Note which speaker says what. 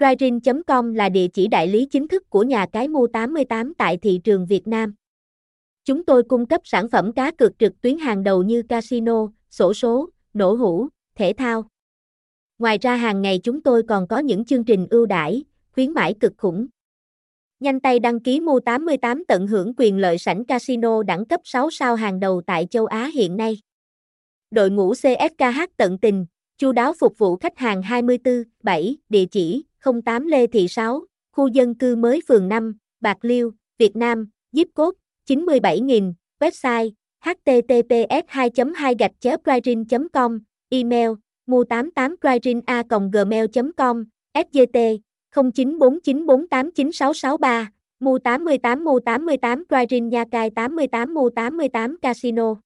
Speaker 1: Ryrin.com là địa chỉ đại lý chính thức của nhà cái mua 88 tại thị trường Việt Nam. Chúng tôi cung cấp sản phẩm cá cược trực tuyến hàng đầu như casino, sổ số, nổ hũ, thể thao. Ngoài ra hàng ngày chúng tôi còn có những chương trình ưu đãi, khuyến mãi cực khủng. Nhanh tay đăng ký mua 88 tận hưởng quyền lợi sảnh casino đẳng cấp 6 sao hàng đầu tại châu Á hiện nay. Đội ngũ CSKH tận tình, chu đáo phục vụ khách hàng 24/7, địa chỉ 08 Lê Thị 6, khu dân cư mới phường 5, Bạc Liêu, Việt Nam, zip code 97000, website https 2 2 gạch chéo com email mu 88 a gmail com sgt 0949489663 mu 88 mu 88 Cryrin Nha Cai 88 mu 88 Casino.